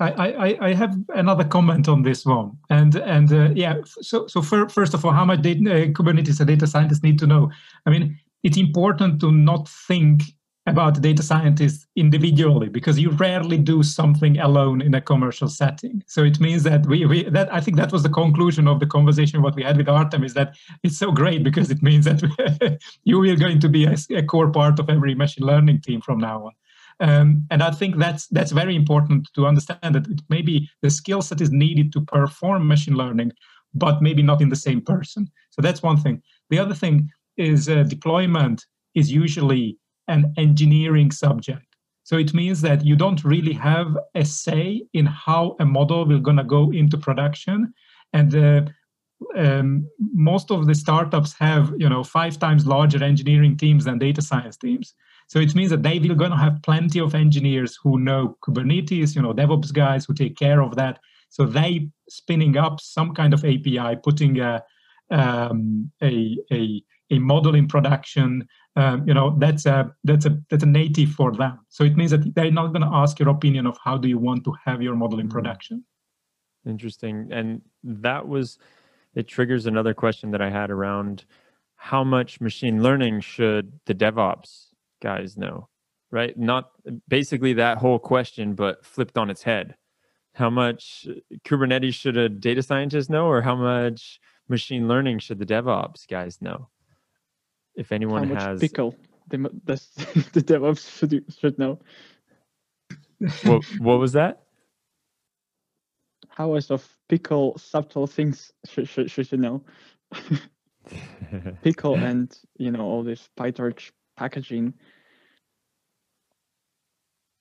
I, I, I have another comment on this one, and and uh, yeah. So so for, first of all, how much data, uh, Kubernetes and data scientists need to know? I mean, it's important to not think about data scientists individually because you rarely do something alone in a commercial setting. So it means that we, we that I think that was the conclusion of the conversation what we had with Artem is that it's so great because it means that <laughs> you are going to be a, a core part of every machine learning team from now on. Um, and I think that's that's very important to understand that it maybe the skill set is needed to perform machine learning, but maybe not in the same person. So that's one thing. The other thing is uh, deployment is usually an engineering subject. So it means that you don't really have a say in how a model will gonna go into production, and um, most of the startups have you know five times larger engineering teams than data science teams. So it means that they will to have plenty of engineers who know Kubernetes, you know, DevOps guys who take care of that. So they spinning up some kind of API, putting a um, a, a a model in production. Um, you know, that's a that's a that's a native for them. So it means that they're not going to ask your opinion of how do you want to have your model in mm-hmm. production. Interesting, and that was it. Triggers another question that I had around how much machine learning should the DevOps guys know, right? Not basically that whole question, but flipped on its head. How much Kubernetes should a data scientist know, or how much machine learning should the DevOps guys know? If anyone how much has pickle the, the, <laughs> the DevOps should should know. what what was that? How much of pickle subtle things should should, should you know? <laughs> pickle and you know all this PyTorch packaging.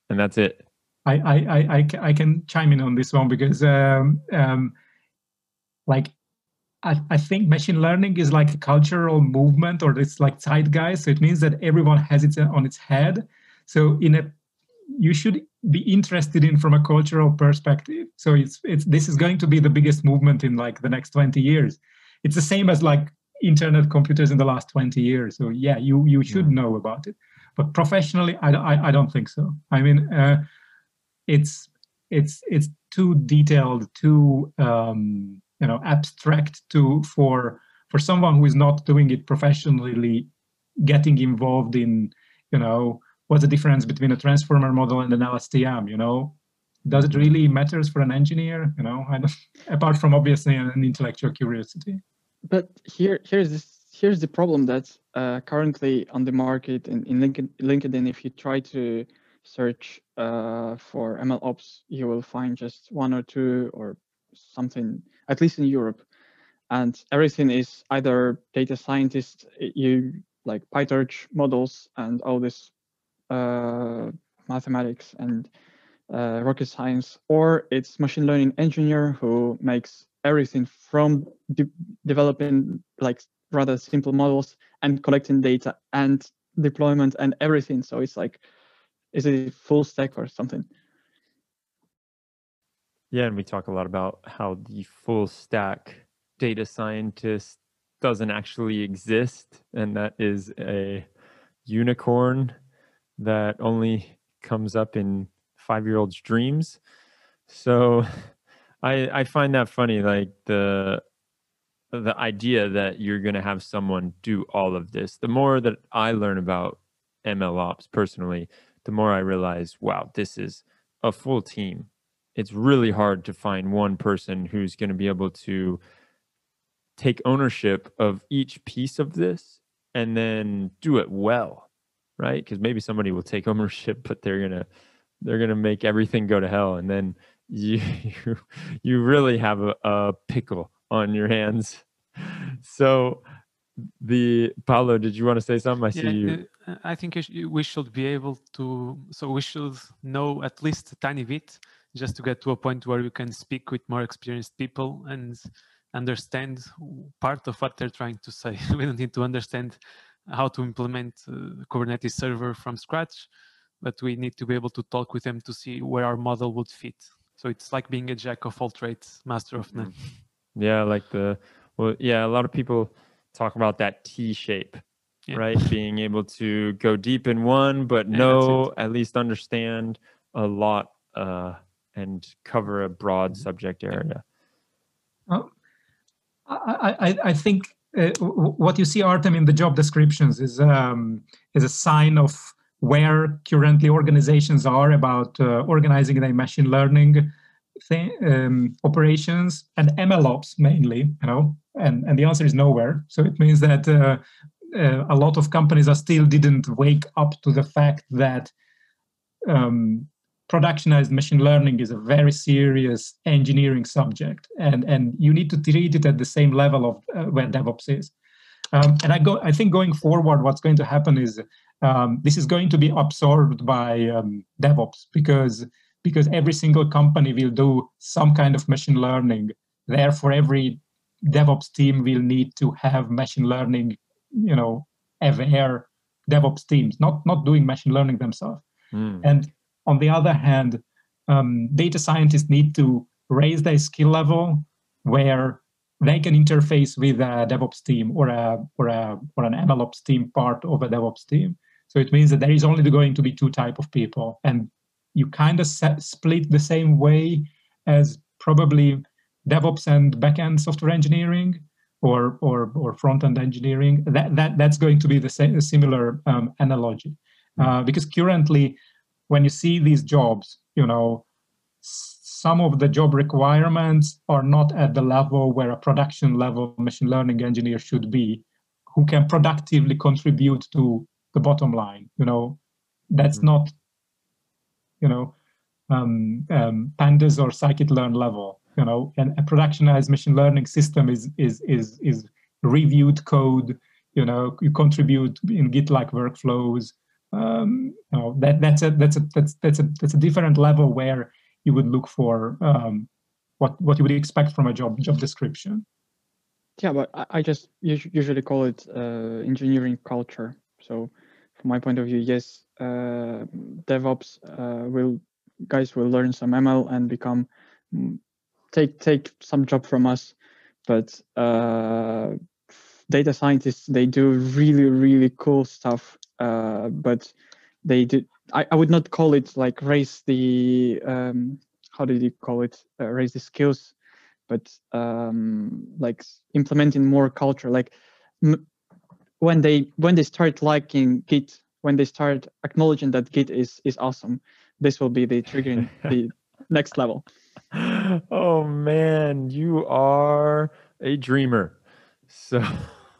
And that's it. I, I, I, I can chime in on this one because um, um, like I, I think machine learning is like a cultural movement or it's like zeitgeist. So it means that everyone has it on its head. So in a you should be interested in from a cultural perspective. So it's it's this is going to be the biggest movement in like the next 20 years. It's the same as like internet computers in the last 20 years. So yeah, you you should know about it. But professionally, I, I, I don't think so. I mean, uh, it's it's it's too detailed, too um, you know abstract to for for someone who is not doing it professionally, getting involved in you know what's the difference between a transformer model and an LSTM? You know, does it really matters for an engineer? You know, apart from obviously an intellectual curiosity but here here's this here's the problem that's uh, currently on the market in, in LinkedIn, LinkedIn. If you try to search uh, for ML ops, you will find just one or two or something, at least in Europe. And everything is either data scientist, you like PyTorch models and all this uh, mathematics and uh, rocket science, or it's machine learning engineer who makes everything from de developing like rather simple models and collecting data and deployment and everything. So it's like, is it full stack or something? Yeah, and we talk a lot about how the full stack data scientist doesn't actually exist, and that is a unicorn that only comes up in five year olds' dreams. So I I find that funny, like the the idea that you're going to have someone do all of this. The more that I learn about ML ops personally, the more I realize, wow, this is a full team. It's really hard to find one person who's going to be able to take ownership of each piece of this and then do it well, right? Because maybe somebody will take <laughs> ownership, but they're gonna they're gonna make everything go to hell, and then you <laughs> you, you really have a, a pickle on your hands. <laughs> So the Paulo, did you want to say something? I see Yeah, you. uh, I think we should be able to. So we should know at least a tiny bit, just to get to a point where we can speak with more experienced people and understand part of what they're trying to say. <laughs> we don't need to understand how to implement uh, Kubernetes server from scratch, but we need to be able to talk with them to see where our model would fit. So it's like being a jack of all trades, master of none. Yeah, like the well, yeah. A lot of people talk about that T shape, Yeah. right? Being able to go deep in one, but Yeah, know at least understand a lot uh, and cover a broad Mm-hmm. subject area. Oh, I, I, I think uh, what you see, Artem, in the job descriptions is um, is a sign of where currently organizations are about uh, organizing their machine learning thing, um, operations and MLOps mainly. You know, and and the answer is nowhere. So it means that uh, uh, a lot of companies are still didn't wake up to the fact that um, productionized machine learning is a very serious engineering subject and and you need to treat it at the same level of uh, where devops is. Um, and i go i think going forward what's going to happen is um, this is going to be absorbed by um, devops because because every single company will do some kind of machine learning. Therefore every devops team will need to have machine learning you know aware devops teams not not doing machine learning themselves. Mm. and on the other hand, um, data scientists need to raise their skill level where they can interface with a DevOps team or a or a or an MLOps team part of a DevOps team. So it means that there is only going to be two type of people, and you kind of set, split the same way as probably DevOps and backend software engineering or or or front end engineering. That that that's going to be the same similar um, analogy, uh, because currently when you see these jobs, you know, some of the job requirements are not at the level where a production level machine learning engineer should be, who can productively contribute to the bottom line. You know, that's Mhm. not, you know, um, um, pandas or scikit-learn level. You know, and a productionized machine learning system is is is is reviewed code. You know, you contribute in Git-like workflows um, you know, that that's a that's a that's that's a that's a different level where you would look for um, what what you would expect from a job job description. Yeah, but I, just usually call it uh, engineering culture. So, from my point of view, yes, uh, DevOps uh, will guys will learn some ML and become mm, take take some job from us, but uh, data scientists they do really really cool stuff. Uh, but they do. I, I would not call it like raise the um, how did you call it uh, raise the skills but um, like implementing more culture like m- when they when they start liking git when they start acknowledging that git is is awesome this will be the triggering <laughs> the next level oh man, you are a dreamer. So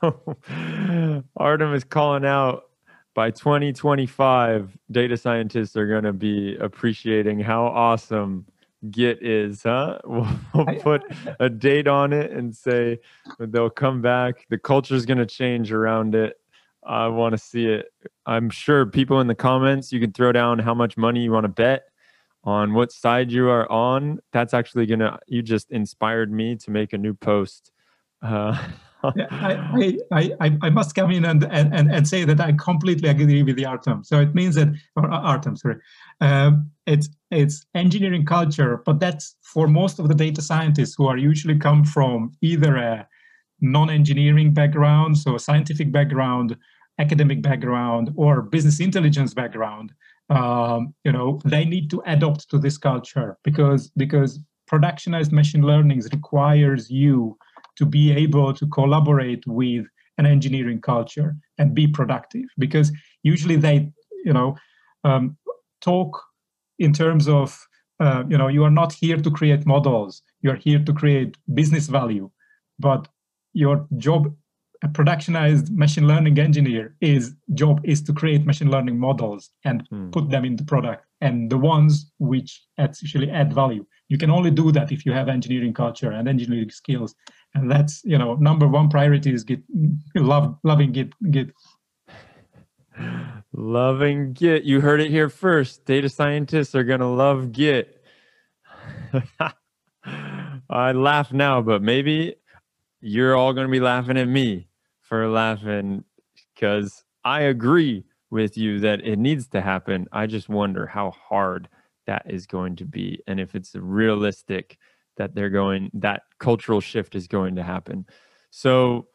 <laughs> Artem is calling out by 2025, data scientists are going to be appreciating how awesome Git is, huh? <laughs> We'll, we'll put a date on it and say they'll come back. The culture is going to change around it. I want to see it. I'm sure people in the comments, you can throw down how much money you want to bet on what side you are on. That's actually going to, you just inspired me to make a new post. Uh, <laughs> I, I, I, I must come in and, and, and, say that I completely agree with the Artem. So it means that, or uh, Artem, sorry, um, it's it's engineering culture, but that's for most of the data scientists who are usually come from either a non-engineering background, so a scientific background, academic background or business intelligence background, um, you know, they need to adopt to this culture because because productionized machine learning requires you to be able to collaborate with an engineering culture and be productive. Because usually they you know um, talk in terms of uh, you know you are not here to create models. You are here to create business value. But your job a productionized machine learning engineer is job is to create machine learning models and hmm. put them in the product. And the ones which actually add value you can only do that if you have engineering culture and engineering skills. And that's you know number one priority is git love loving git git. <laughs> Loving git. You heard it here first. Data scientists are going to love git. <laughs> I laugh now but maybe you're all going to be laughing at me for laughing because i agree with you that it needs to happen. I just wonder how hard that is going to be and if it's realistic that they're going that cultural shift is going to happen. So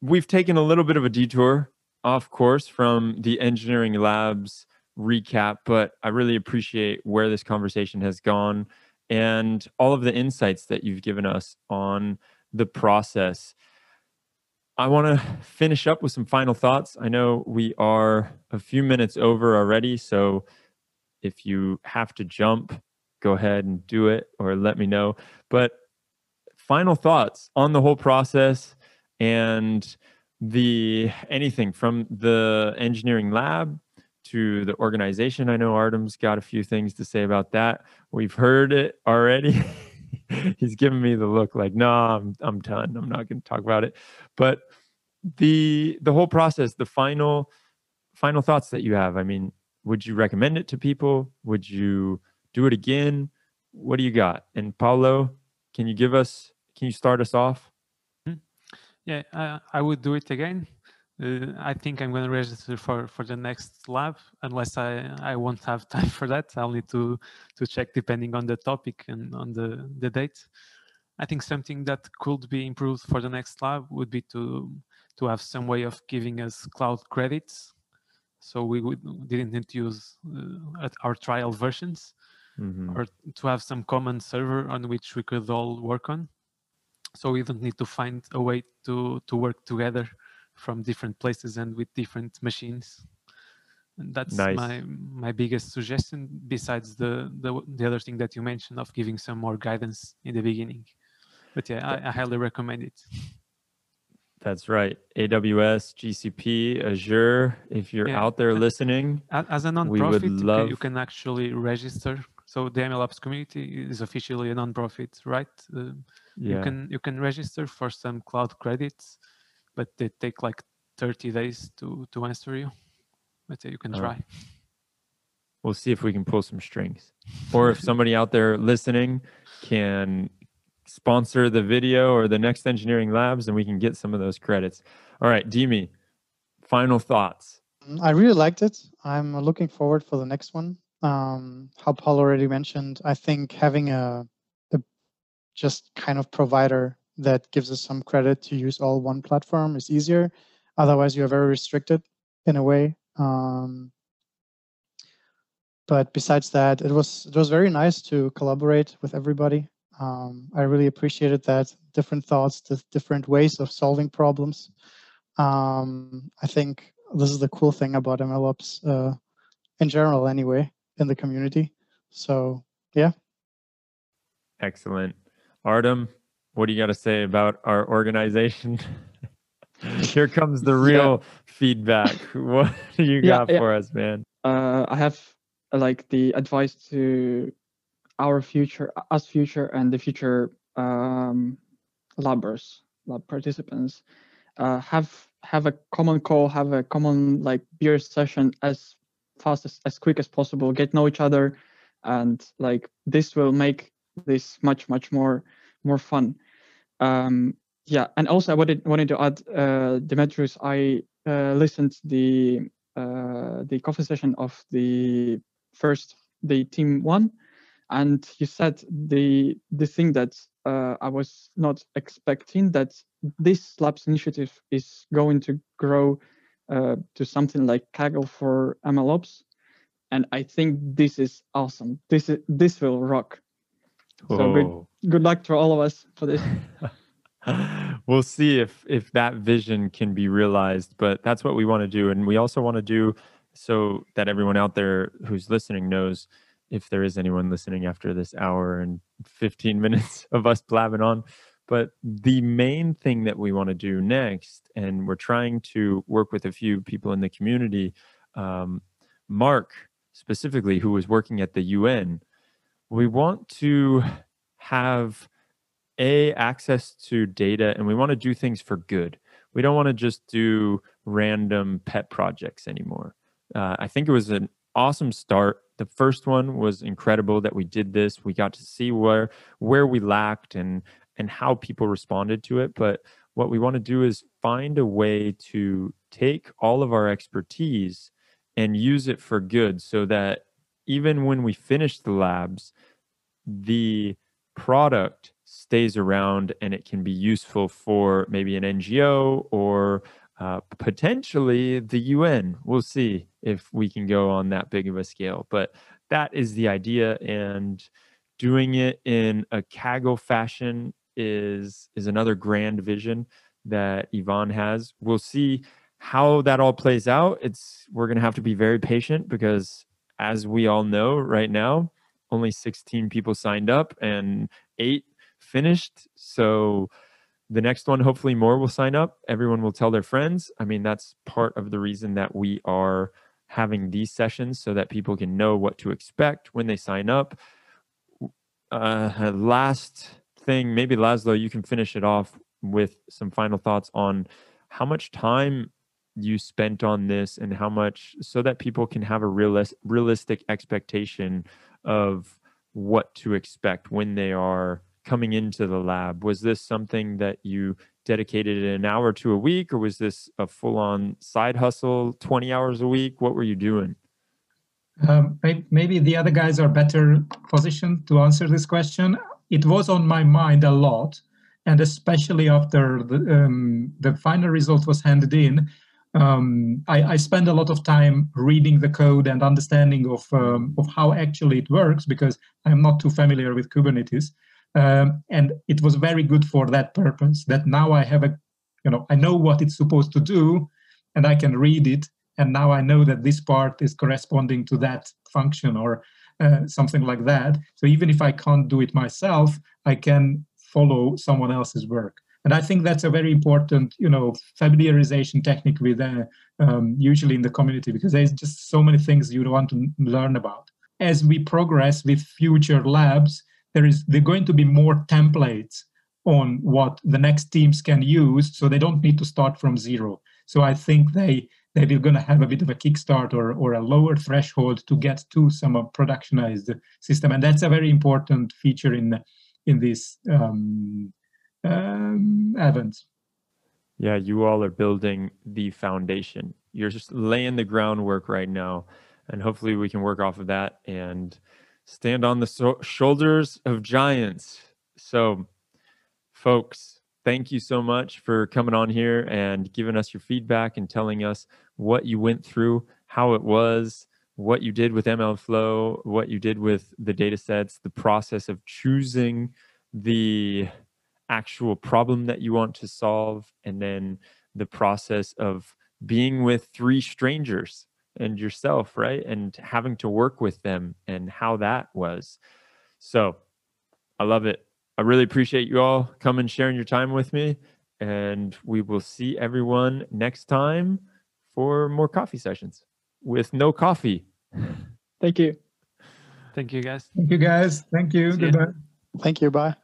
we've taken a little bit of a detour off course from the engineering labs recap but i really appreciate where this conversation has gone and all of the insights that you've given us on the process. I want to finish up with some final thoughts. I know we are a few minutes over already so if you have to jump go ahead and do it or let me know. But final thoughts on the whole process and the anything from the engineering lab to the organization. I know Artem's got a few things to say about that. We've heard it already. <laughs> He's giving me the look like, no, nah, I'm I'm done. I'm not going to talk about it. But the the whole process, the final final thoughts that you have. I mean, would you recommend it to people? Would you do it again. What do you got? And Paulo, can you give us? Can you start us off? Hmm. Yeah, I, I would do it again. Uh, I think I'm going to register for for the next lab, unless I I won't have <laughs> time for that. I'll need to to check depending on the topic and on the the date. I think something that could be improved for the next lab would be to to have some way of giving us cloud credits, so we would, didn't need to use uh, our trial versions mm-hmm. or to have some common server on which we could all work on. So we don't need to find a way to to work together from different places and with different machines. And that's nice. my my biggest suggestion. Besides the, the the other thing that you mentioned of giving some more guidance in the beginning. But yeah, I, I highly recommend it. That's right. AWS, GCP, Azure. If you're yeah. out there listening, as a nonprofit, love... you can actually register so the MLOps community is officially a nonprofit, right? Uh, yeah. You can you can register for some cloud credits, but they take like 30 days to to answer you. But you can try. We'll see if we can pull some strings, or if somebody out there listening can sponsor the video or the next engineering labs, and we can get some of those credits. All right, Dimi, final thoughts. I really liked it. I'm looking forward for the next one um, how Paul already mentioned, I think having a, a just kind of provider that gives us some credit to use all one platform is easier. Otherwise, you are very restricted in a way. Um, but besides that, it was it was very nice to collaborate with everybody. Um, I really appreciated that different thoughts, different ways of solving problems. Um, I think this is the cool thing about MLOps uh, in general, anyway in the community. So yeah. Excellent. Artem, what do you got to say about our organization? <laughs> Here comes the real yeah. feedback. <laughs> What do you got yeah, for us, man? Uh, I have like the advice to our future, us future, and the future um, labbers, lab participants. Uh, have have a common call, have a common like beer session as fast as, as quick as possible get know each other and like this will make this much much more more fun um yeah and also i wanted wanted to add uh Demetrios i uh, listened the uh the coffee session of the first the team one and you said the the thing that uh, i was not expecting that this labs initiative is going to grow uh, to something like Kaggle for MLOps, and I think this is awesome. This is this will rock. So good, good luck to all of us for this. <laughs> we'll see if if that vision can be realized, but that's what we want to do, and we also want to do so that everyone out there who's listening knows if there is anyone listening after this hour and 15 minutes <laughs> of us blabbing on. But the main thing that we want to do next, and we're trying to work with a few people in the community, um, Mark specifically, who was working at the UN, we want to have a access to data and we want to do things for good we don't want to just do random pet projects anymore uh, i think it was an awesome start. The first one was incredible that we did this. We got to see where where we lacked and and how people responded to it. But what we want to do is find a way to take all of our expertise and use it for good so that even when we finish the labs the product stays around and it can be useful for maybe an NGO or uh, potentially the UN. We'll see if we can go on that big of a scale. But that is the idea, and doing it in a Kaggle fashion is is another grand vision that Ivan has. We'll see how that all plays out. It's we're gonna have to be very patient because, as we all know right now, only 16 people signed up and eight finished. So the next one, hopefully more will sign up. Everyone will tell their friends. I mean, that's part of the reason that we are having these sessions so that people can know what to expect when they sign up. Uh, last thing, maybe Laszlo, you can finish it off with some final thoughts on how much time you spent on this and how much so that people can have a realis- realistic expectation of what to expect when they are coming into the lab was this something that you dedicated an hour to a week or was this a full-on side hustle 20 hours a week? What were you doing? Um, maybe the other guys are better positioned to answer this question. It was on my mind a lot and especially after the, um, the final result was handed in um, I, I, spend a lot of time reading the code and understanding of um, of how actually it works because I'm not too familiar with Kubernetes, um, and it was very good for that purpose. That now I have a, you know, I know what it's supposed to do, and I can read it, and now I know that this part is corresponding to that function or uh, something like that. So even if I can't do it myself, I can follow someone else's work and I think that's a very important, you know, familiarization technique with uh, um, usually in the community because there's just so many things you want to learn about. As we progress with future labs, there is there going to be more templates on what the next teams can use, so they don't need to start from zero. So I think they they are going to have a bit of a kickstart or, or a lower threshold to get to some productionized system, and that's a very important feature in in this um, um, Evans. Yeah, you all are building the foundation. You're just laying the groundwork right now, and hopefully we can work off of that and stand on the so- shoulders of giants. So, folks, thank you so much for coming on here and giving us your feedback and telling us what you went through, how it was, what you did with MLflow, what you did with the data sets, the process of choosing the actual problem that you want to solve and then the process of being with three strangers and yourself right and having to work with them and how that was. So i love it. I really appreciate you all coming sharing your time with me and we will see everyone next time for more coffee sessions with no coffee. Thank you. Thank you guys. Thank you guys. Thank you. Goodbye. Thank you. Bye